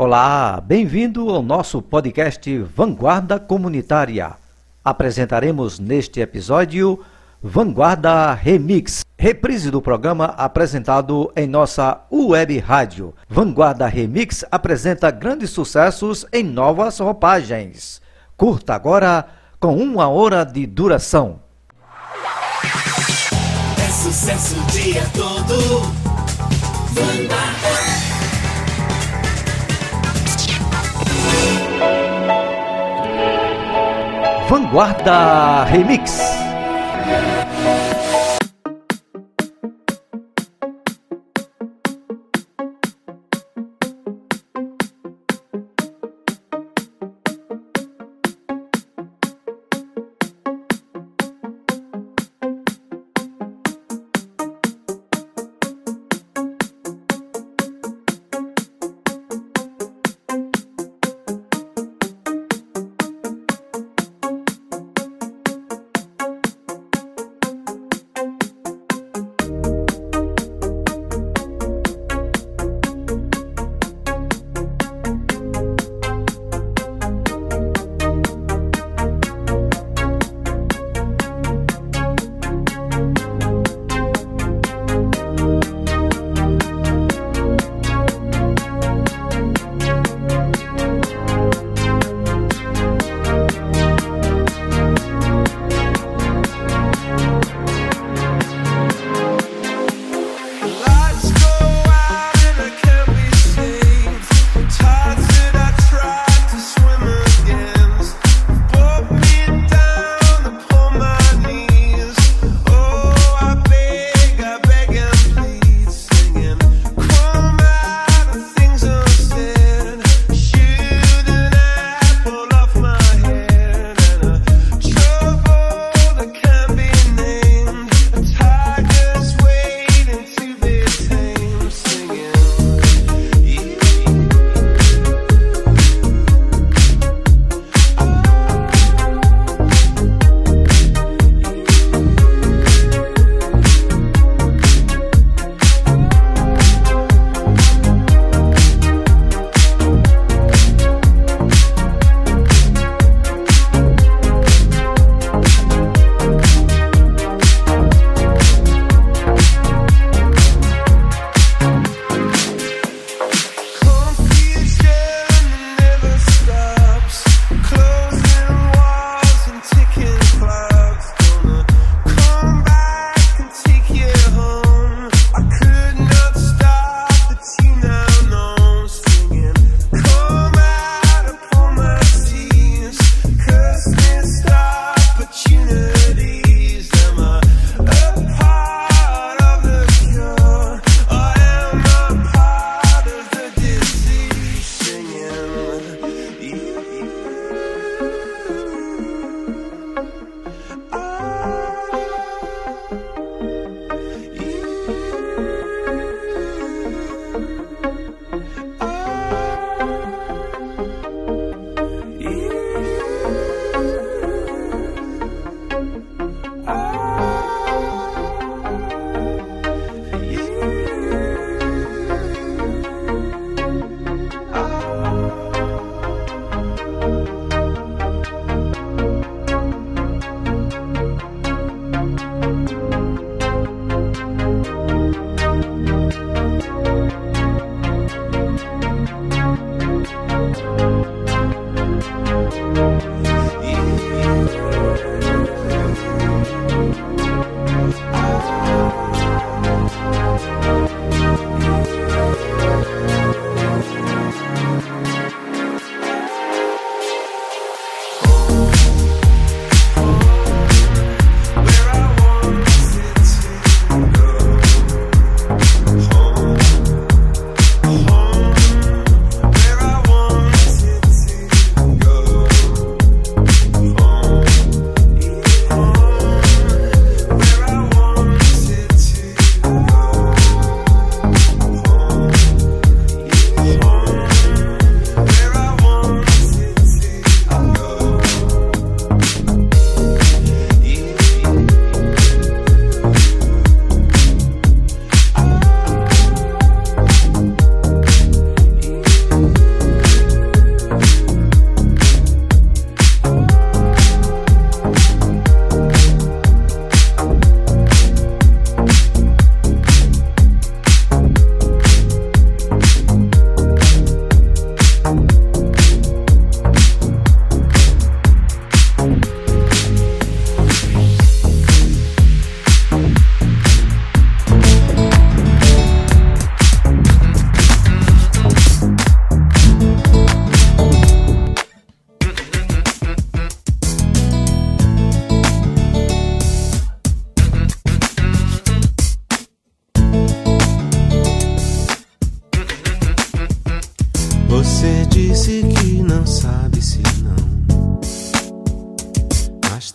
Olá, bem-vindo ao nosso podcast Vanguarda Comunitária. Apresentaremos neste episódio Vanguarda Remix, reprise do programa apresentado em nossa web rádio. Vanguarda Remix apresenta grandes sucessos em novas roupagens. Curta agora com uma hora de duração. É sucesso o dia todo. Vanguarda. Vanguarda Remix.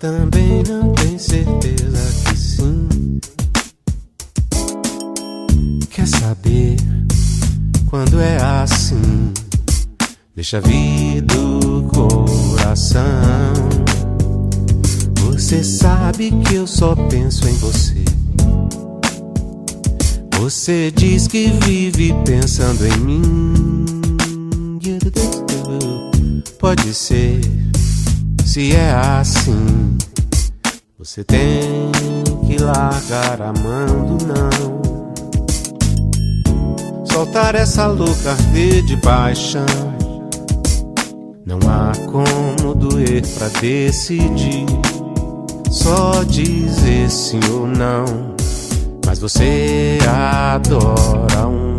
Também não tem certeza que sim. Quer saber quando é assim? Deixa vir do coração. Você sabe que eu só penso em você. Você diz que vive pensando em mim. Pode ser, se é assim. Você tem que largar amando, não. Soltar essa louca arder de paixão. Não há como doer pra decidir. Só dizer sim ou não. Mas você adora um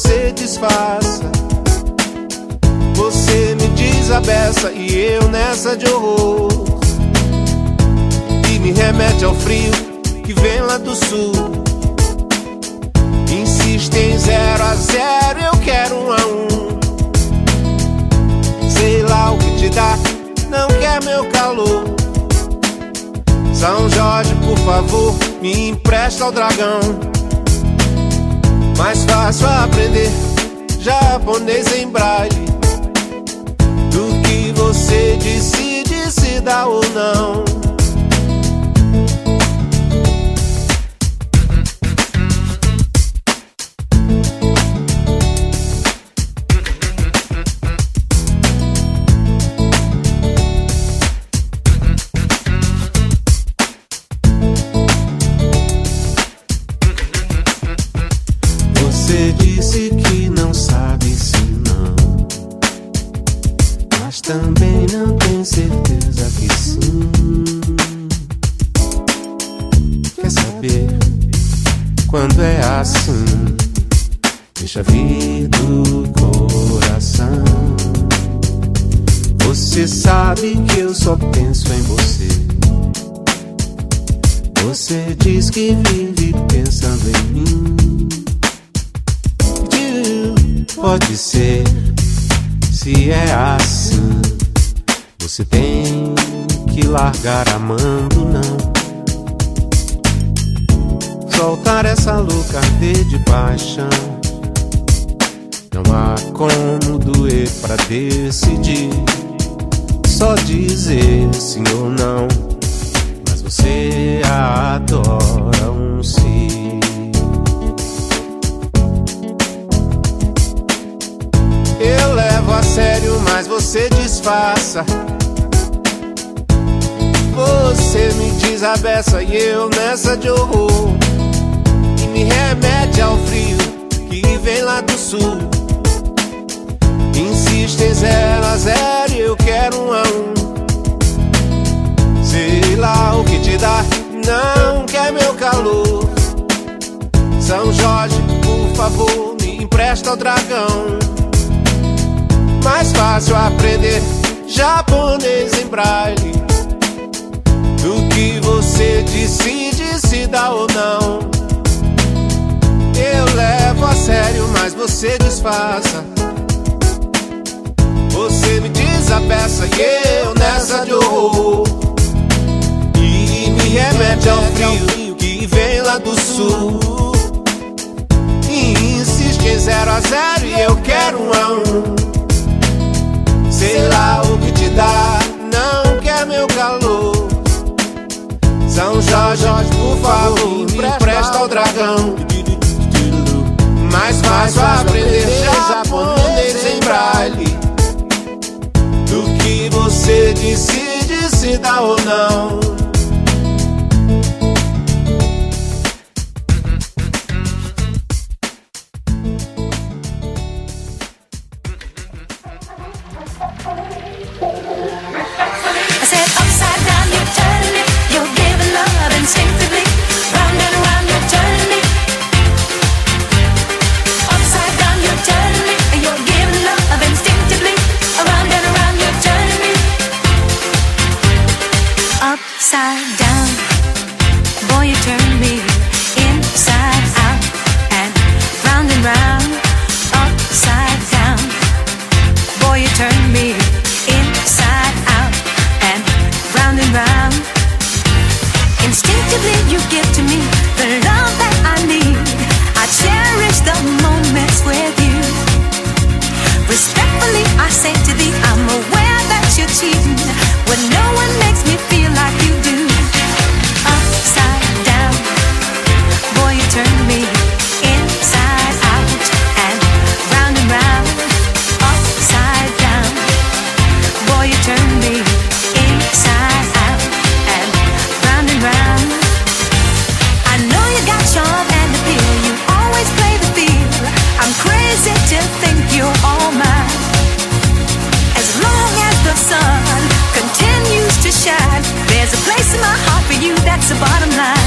você disfarça. Você me diz a beça e eu nessa de horror. E me remete ao frio que vem lá do sul. Insiste em zero a zero, eu quero um a um. Sei lá o que te dá, não quer meu calor. São Jorge, por favor, me empresta o dragão. Mais fácil aprender japonês em braille do que você decide se dá ou não. Também não tem certeza que sim. Quer saber quando é assim? Deixa vir do coração. Você sabe que eu só penso em você. Você diz que vive pensando em mim. Pode ser, se é assim. Você tem que largar amando, não. Soltar essa louca arder de paixão. Não há como doer pra decidir. Só dizer sim ou não. Mas você adora um sim. Sério, mas você disfarça. Você me diz a beça e eu nessa de horror. E me remete ao frio que vem lá do sul. Insiste em zero a zero e eu quero um a um. Sei lá o que te dá, não quer meu calor. São Jorge, por favor, me empresta o dragão. Mais fácil aprender japonês em braille do que você decide se dá ou não. Eu levo a sério, mas você disfarça. Você me diz a peça e eu nessa de horror. E me remete ao frio que vem lá do sul. E insiste em zero a zero e eu quero um a um. Sei lá o que te dá, não quer meu calor. São Jorge, por favor, me empresta o dragão. Mais fácil aprender japonês em braille do que você decide se dá ou não. upside down. Boy, you turn me inside out and round and round, upside down. Boy, you turn me inside out and round and round. Instinctively, you give to me the love that I need. I cherish the moments with you. Respectfully, I say to thee, I'm aware that you're cheating with no. That's the bottom line.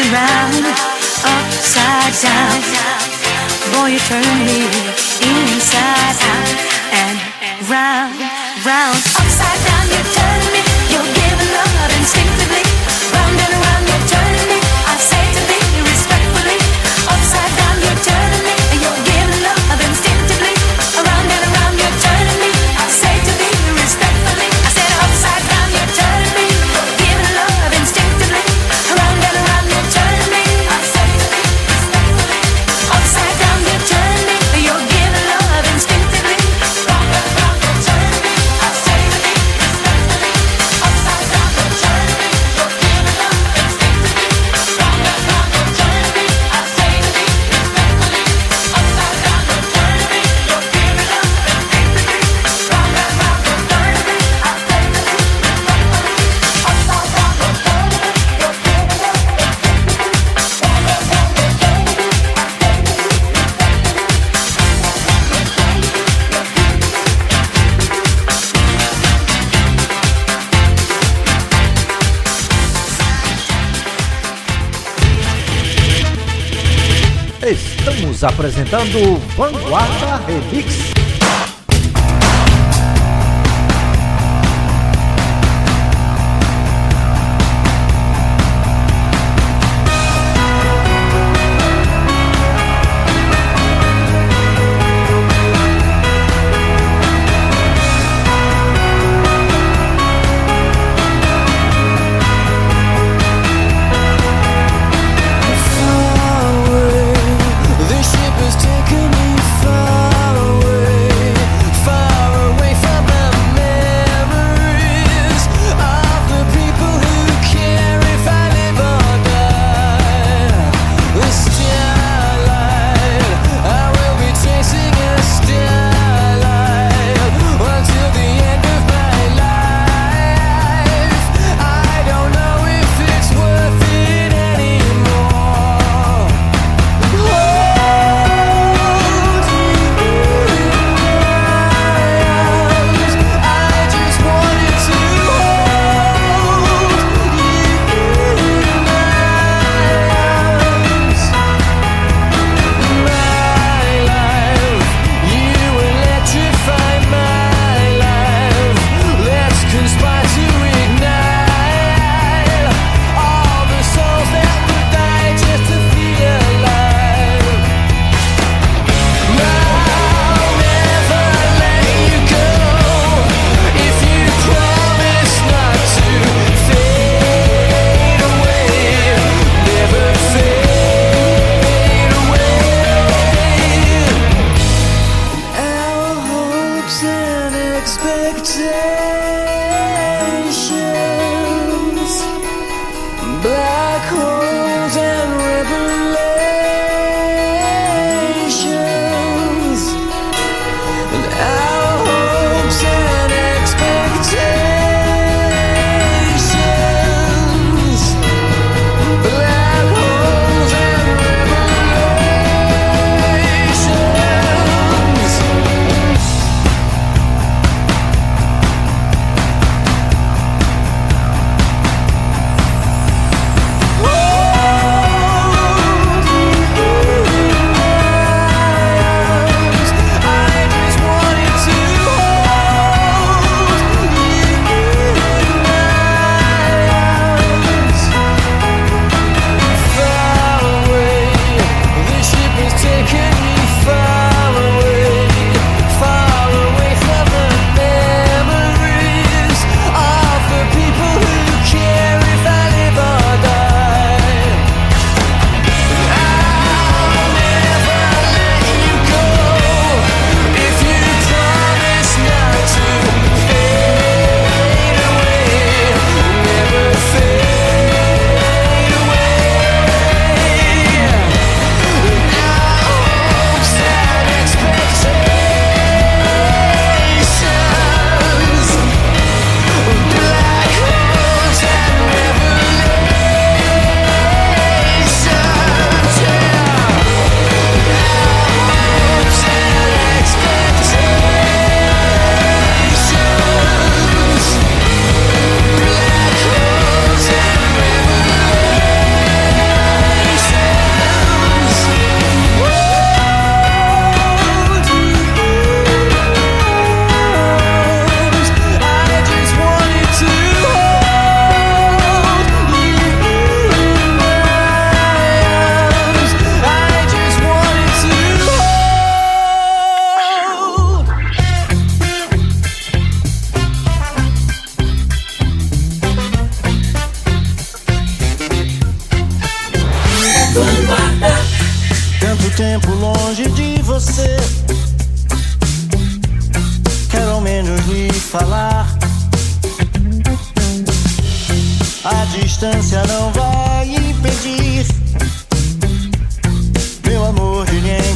and round, upside down. Boy, you turn me inside out and round, round, upside down. You turn. apresentando Vanguarda Remix.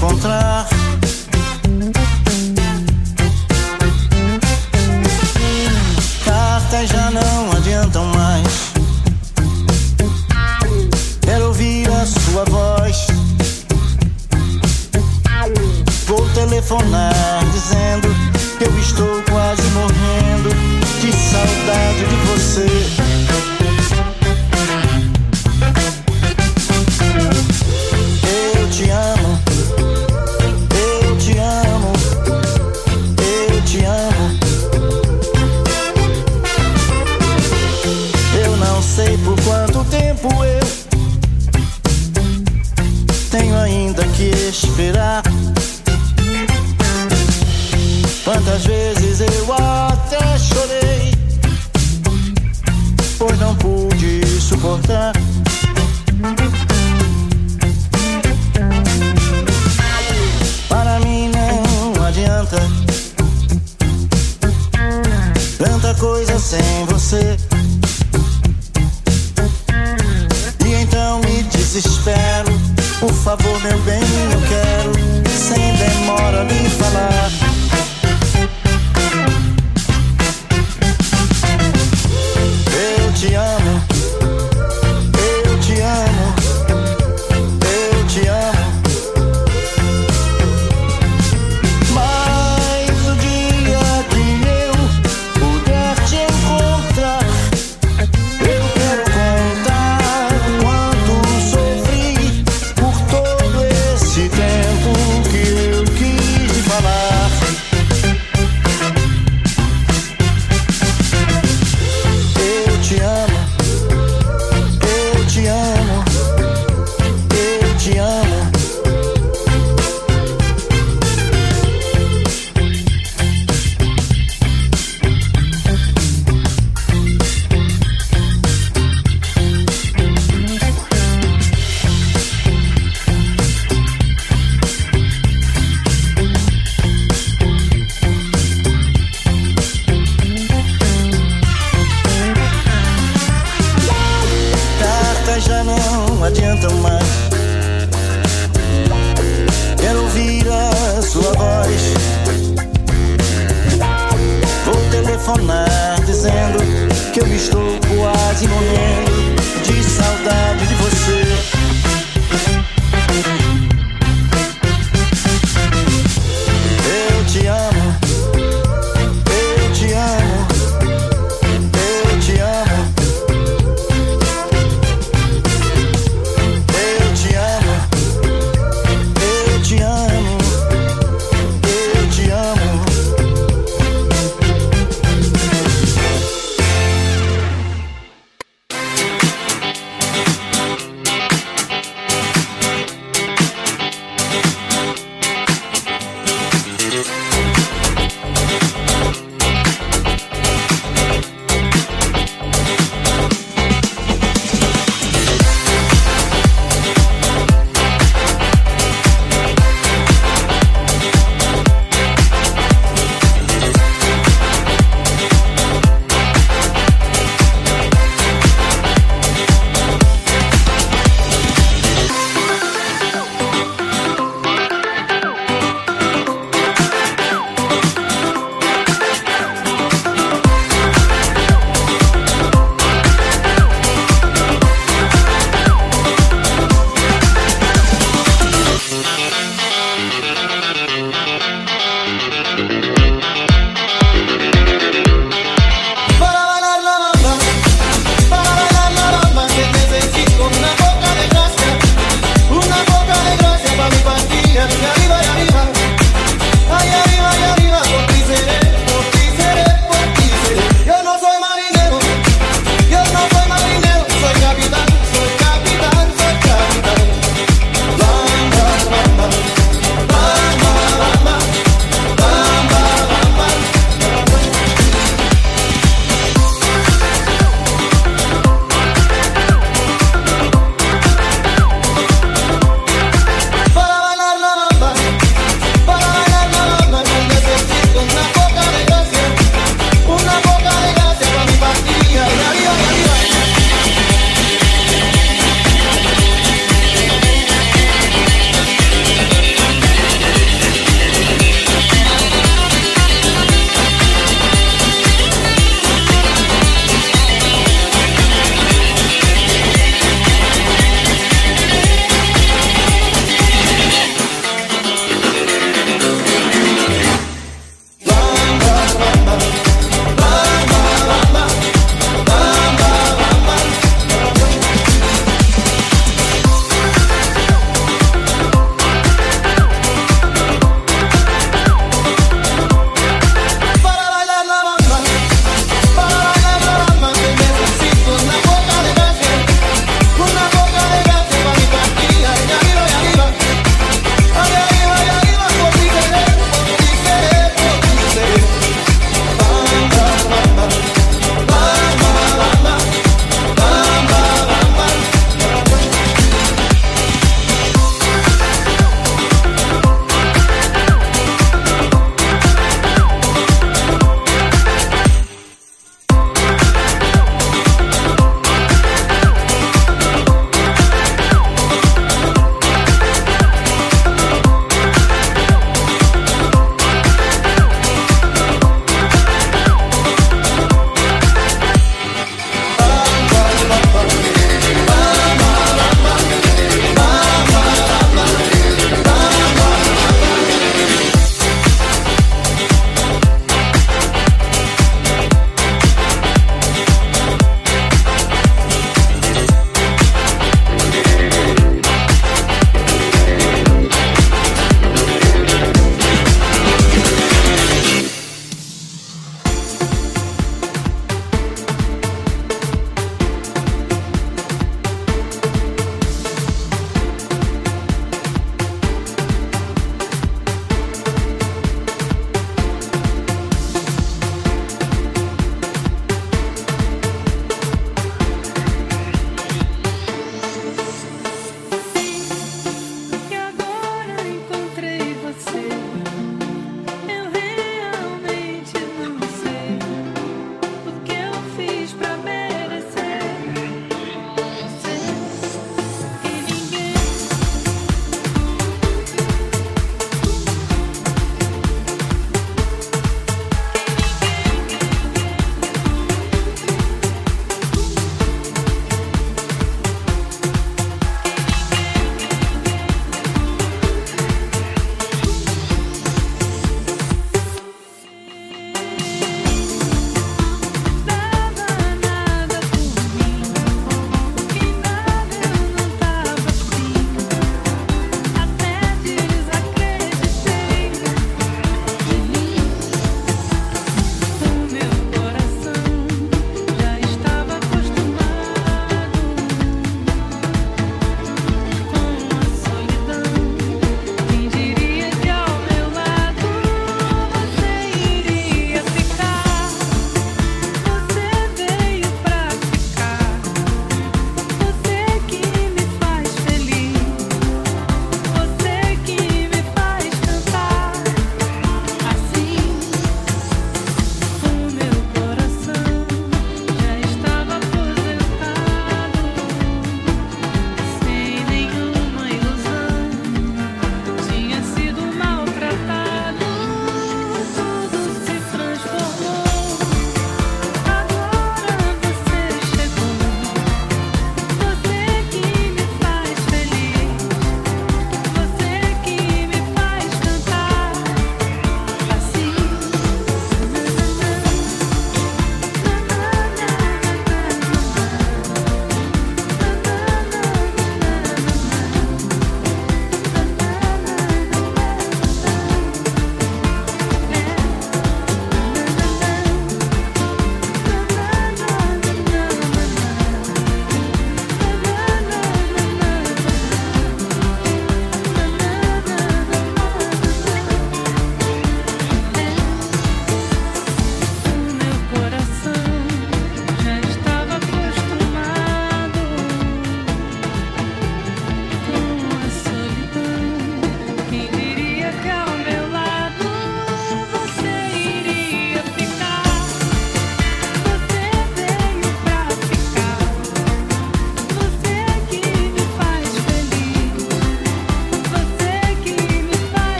De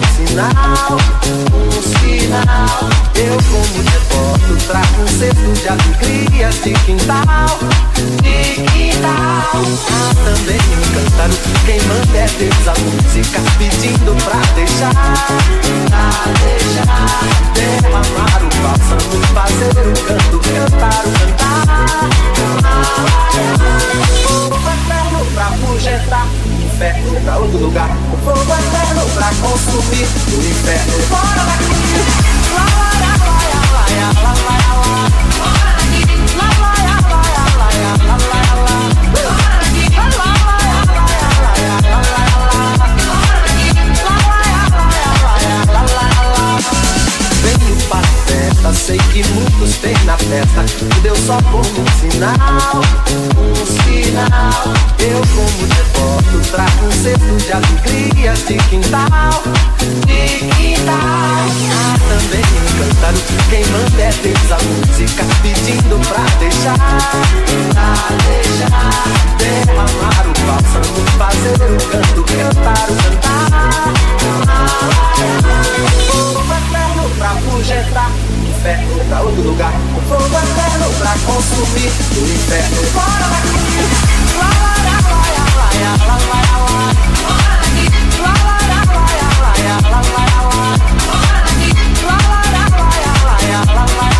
um sinal, um sinal. Eu, como devoto, trago um cesto de alegrias de quintal, de quintal. Há também um cântaro, quem manda é Deus a música, pedindo pra deixar, pra deixar. Derramar o bálsamo, fazer o canto, cantar o cantar. Fogo eterno pra projetar inferno pra outro lugar. O fogo eterno pra consumir o inferno. Fora daqui! Lá, lá, lá, lá, lá, lá, lá, lá. Festa, sei que muitos têm na festa. E deu só como um sinal, um sinal. Eu, como devoto, trago um cesto de alegrias de quintal, de quintal. Há também um cântaro, quem manda é Deus a música, pedindo pra deixar, pra deixar. Derramar o bálsamo, fazer o canto, cantar o cantar. Fogo eterno pra projetar, inferno pra outro lugar. Fogo eterno pra consumir, o inferno fora daqui. Lá, lá, lá, lá, lá, lá, lá, lá, lá. Estamos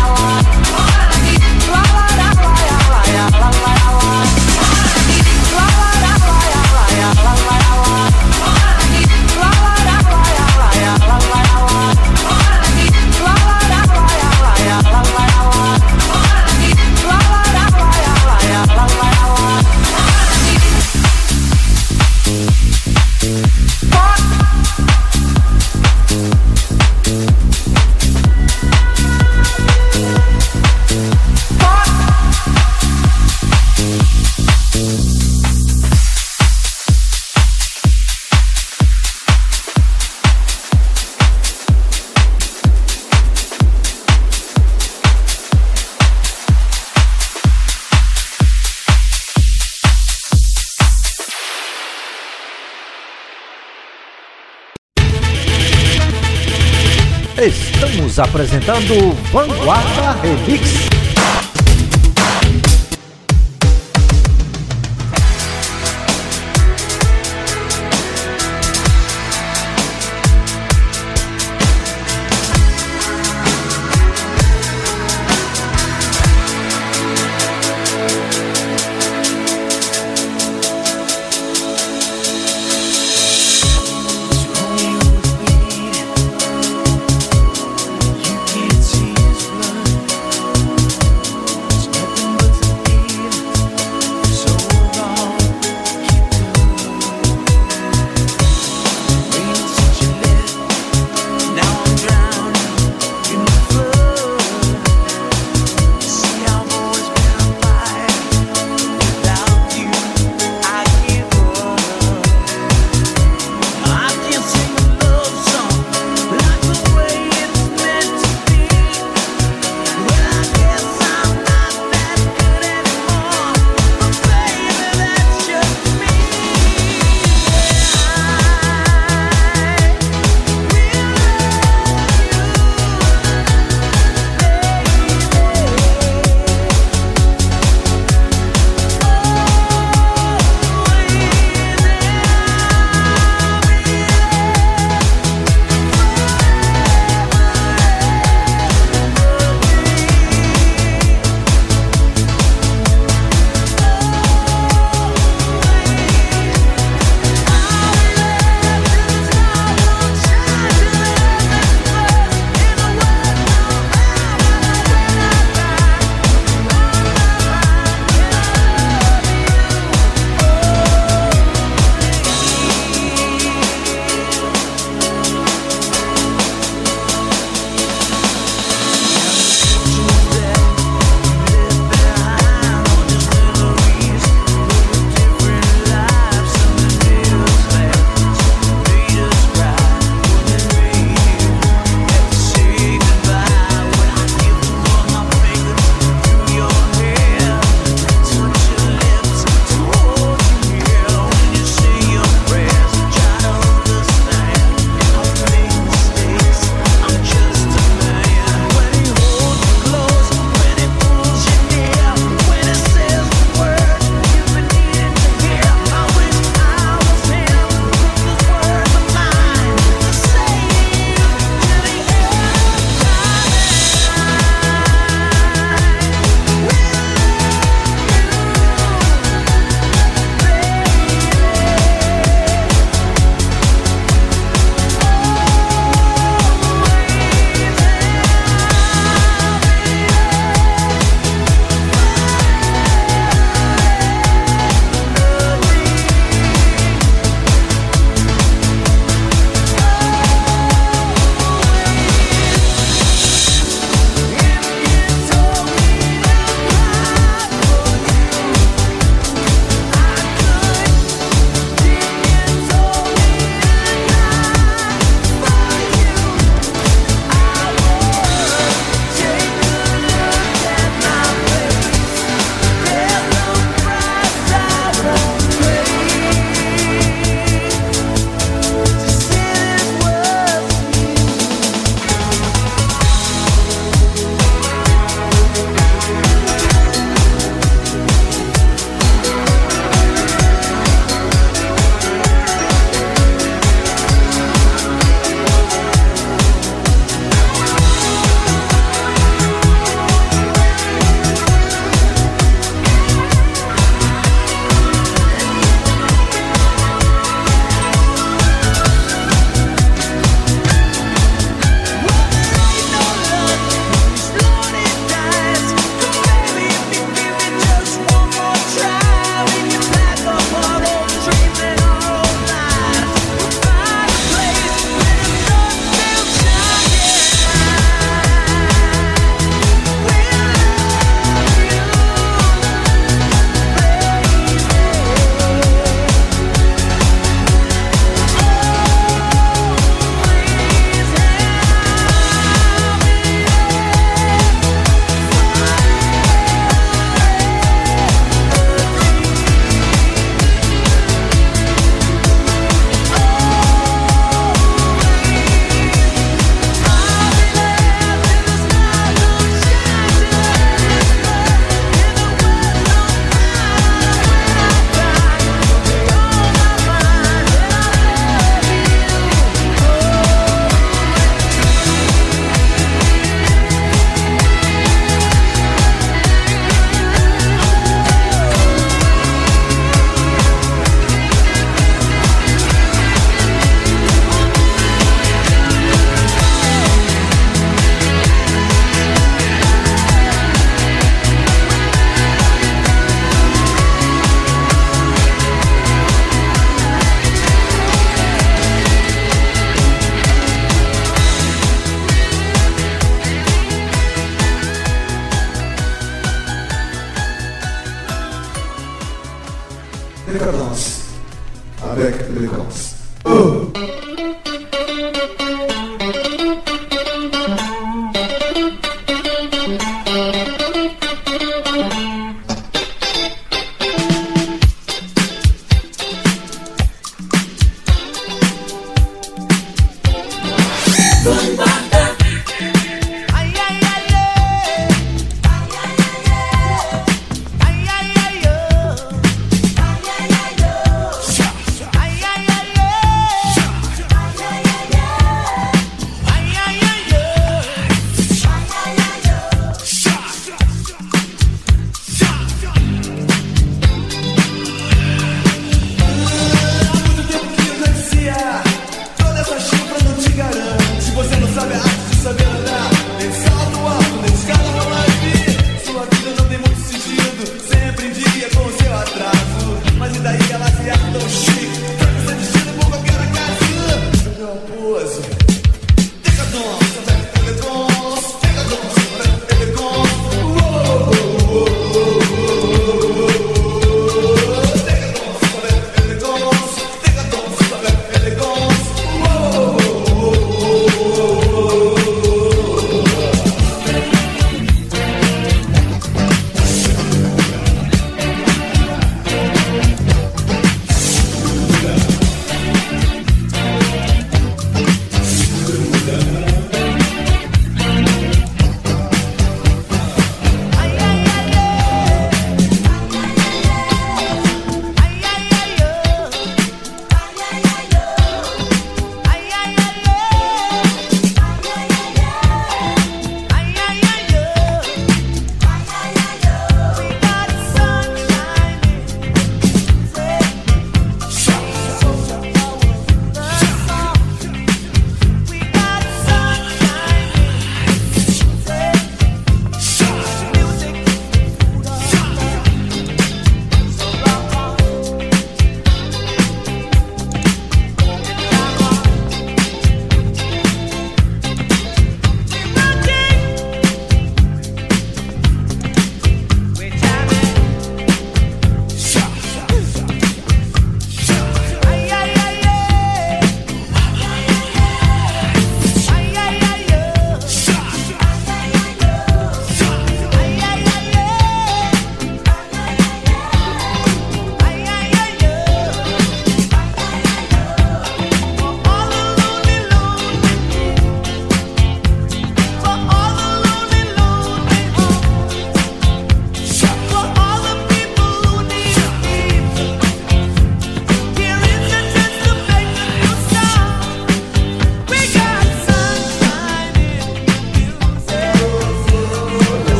apresentando Vanguarda Remix.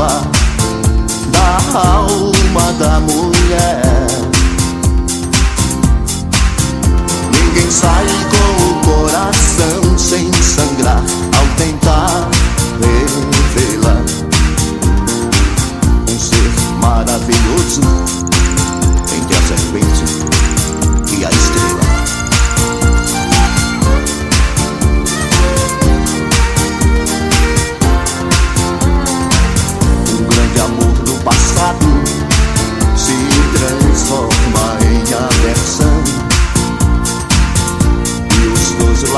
Alma, da alma da mulher. Ninguém sai com o coração sem sangrar ao tentar revelar um ser maravilhoso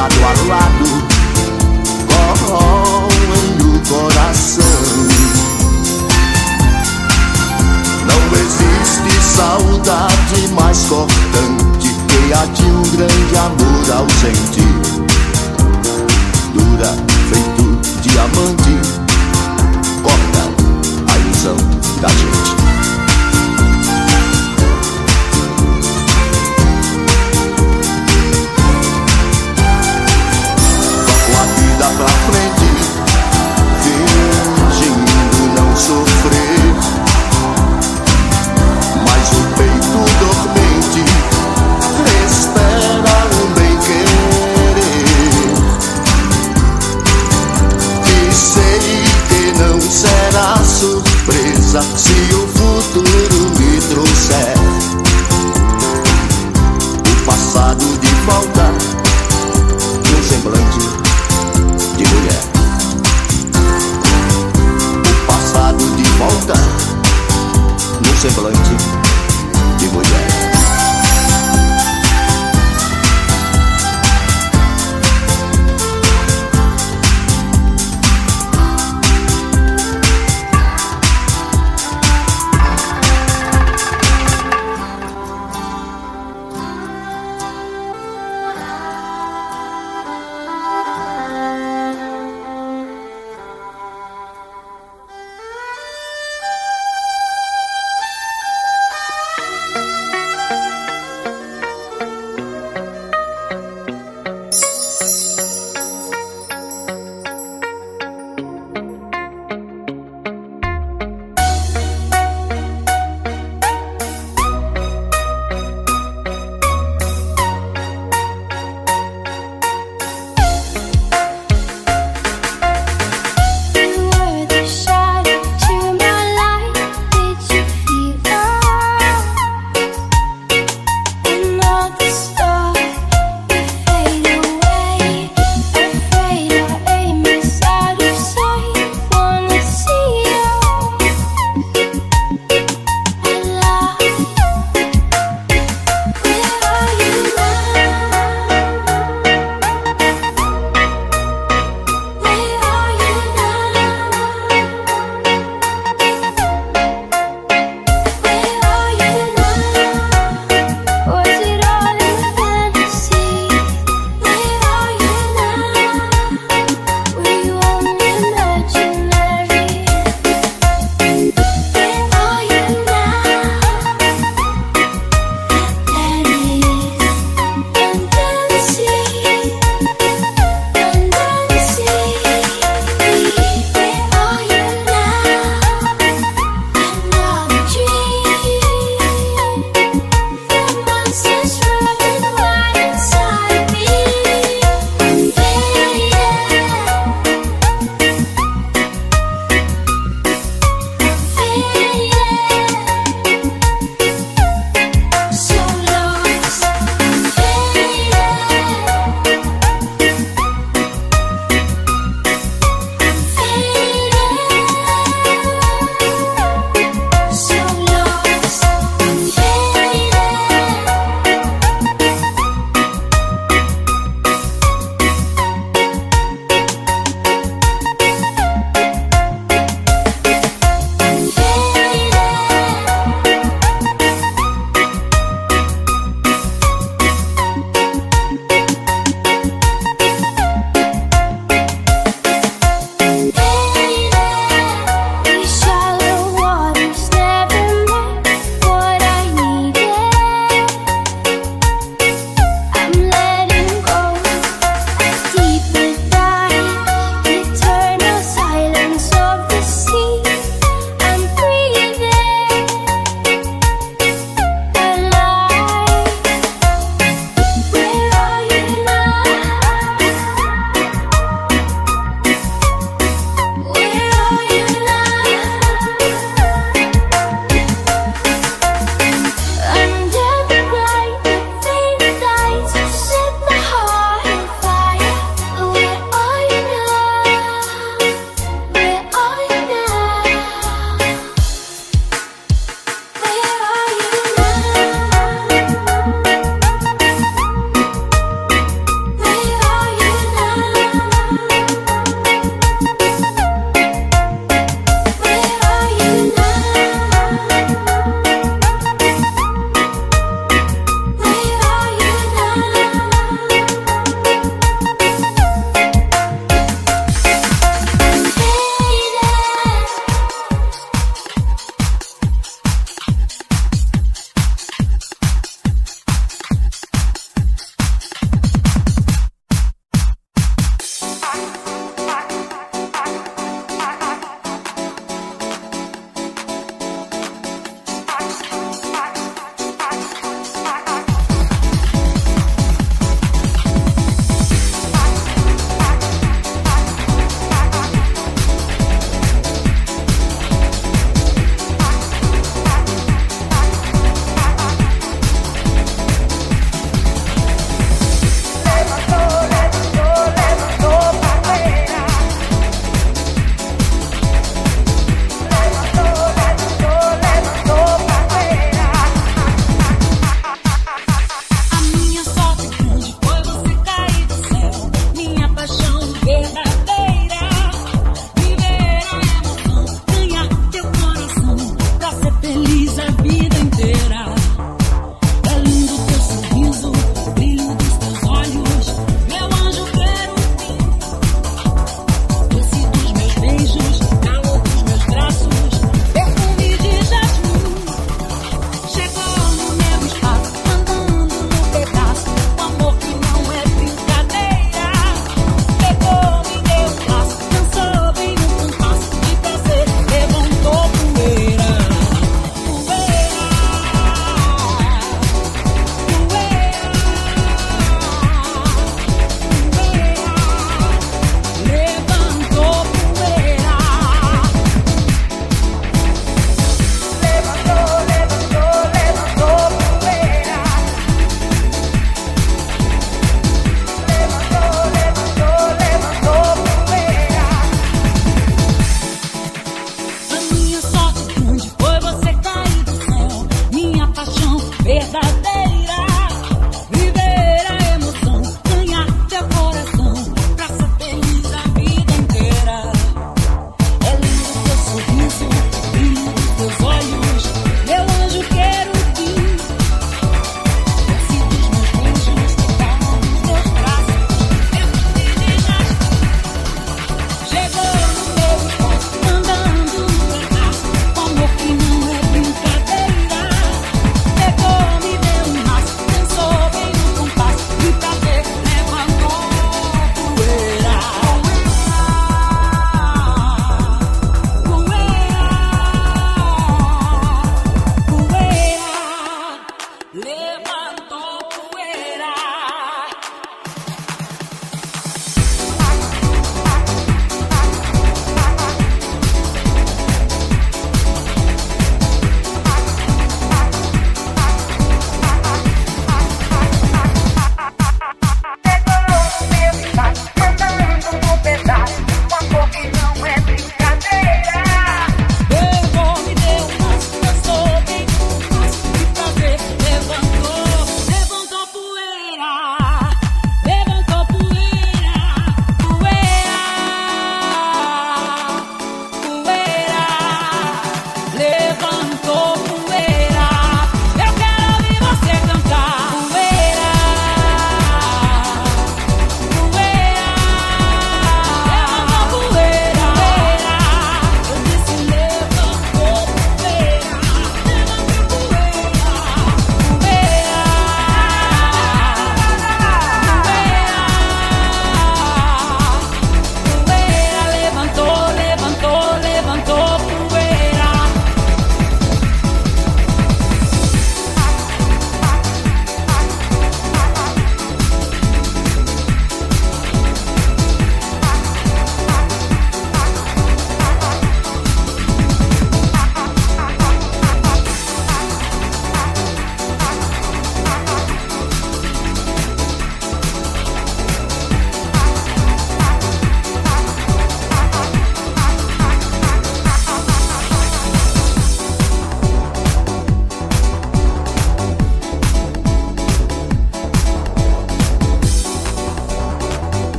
lado a lado corroem o coração. Não existe saudade mais cortante que a de um grande amor ausente. Dura feito diamante, corta a ilusão da gente.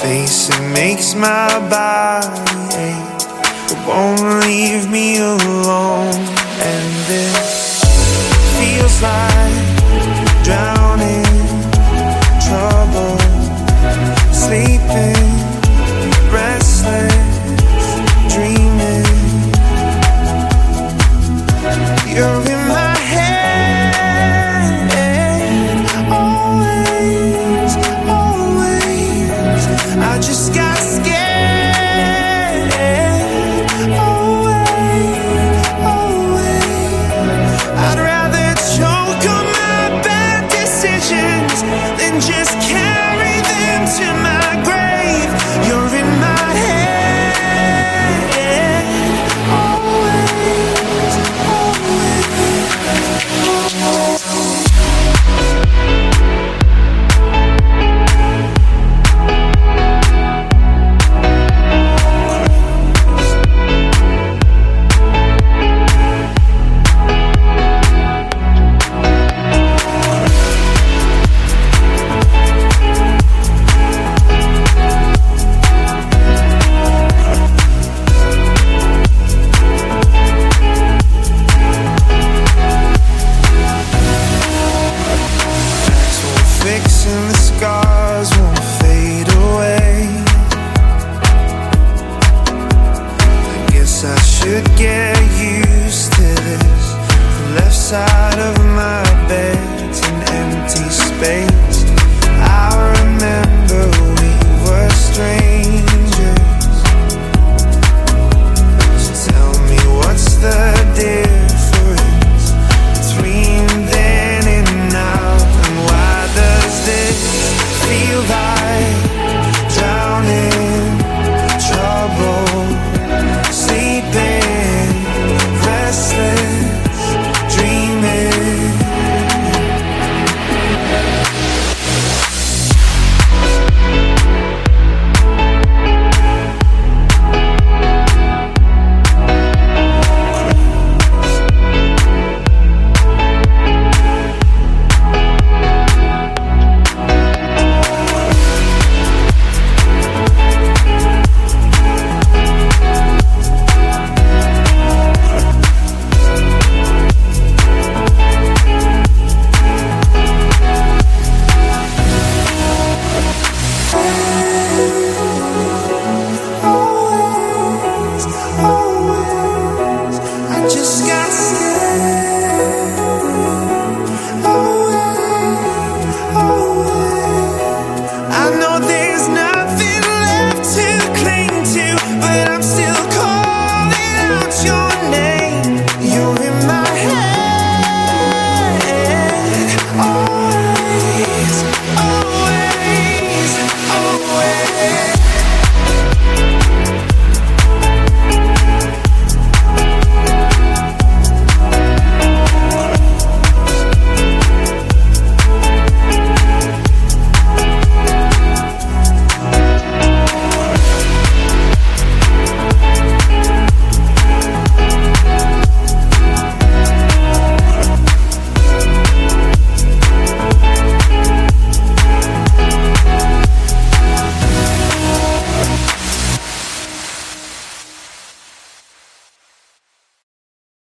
face, it makes my body ache. It won't leave me alone. And this feels like drowning Trouble sleeping.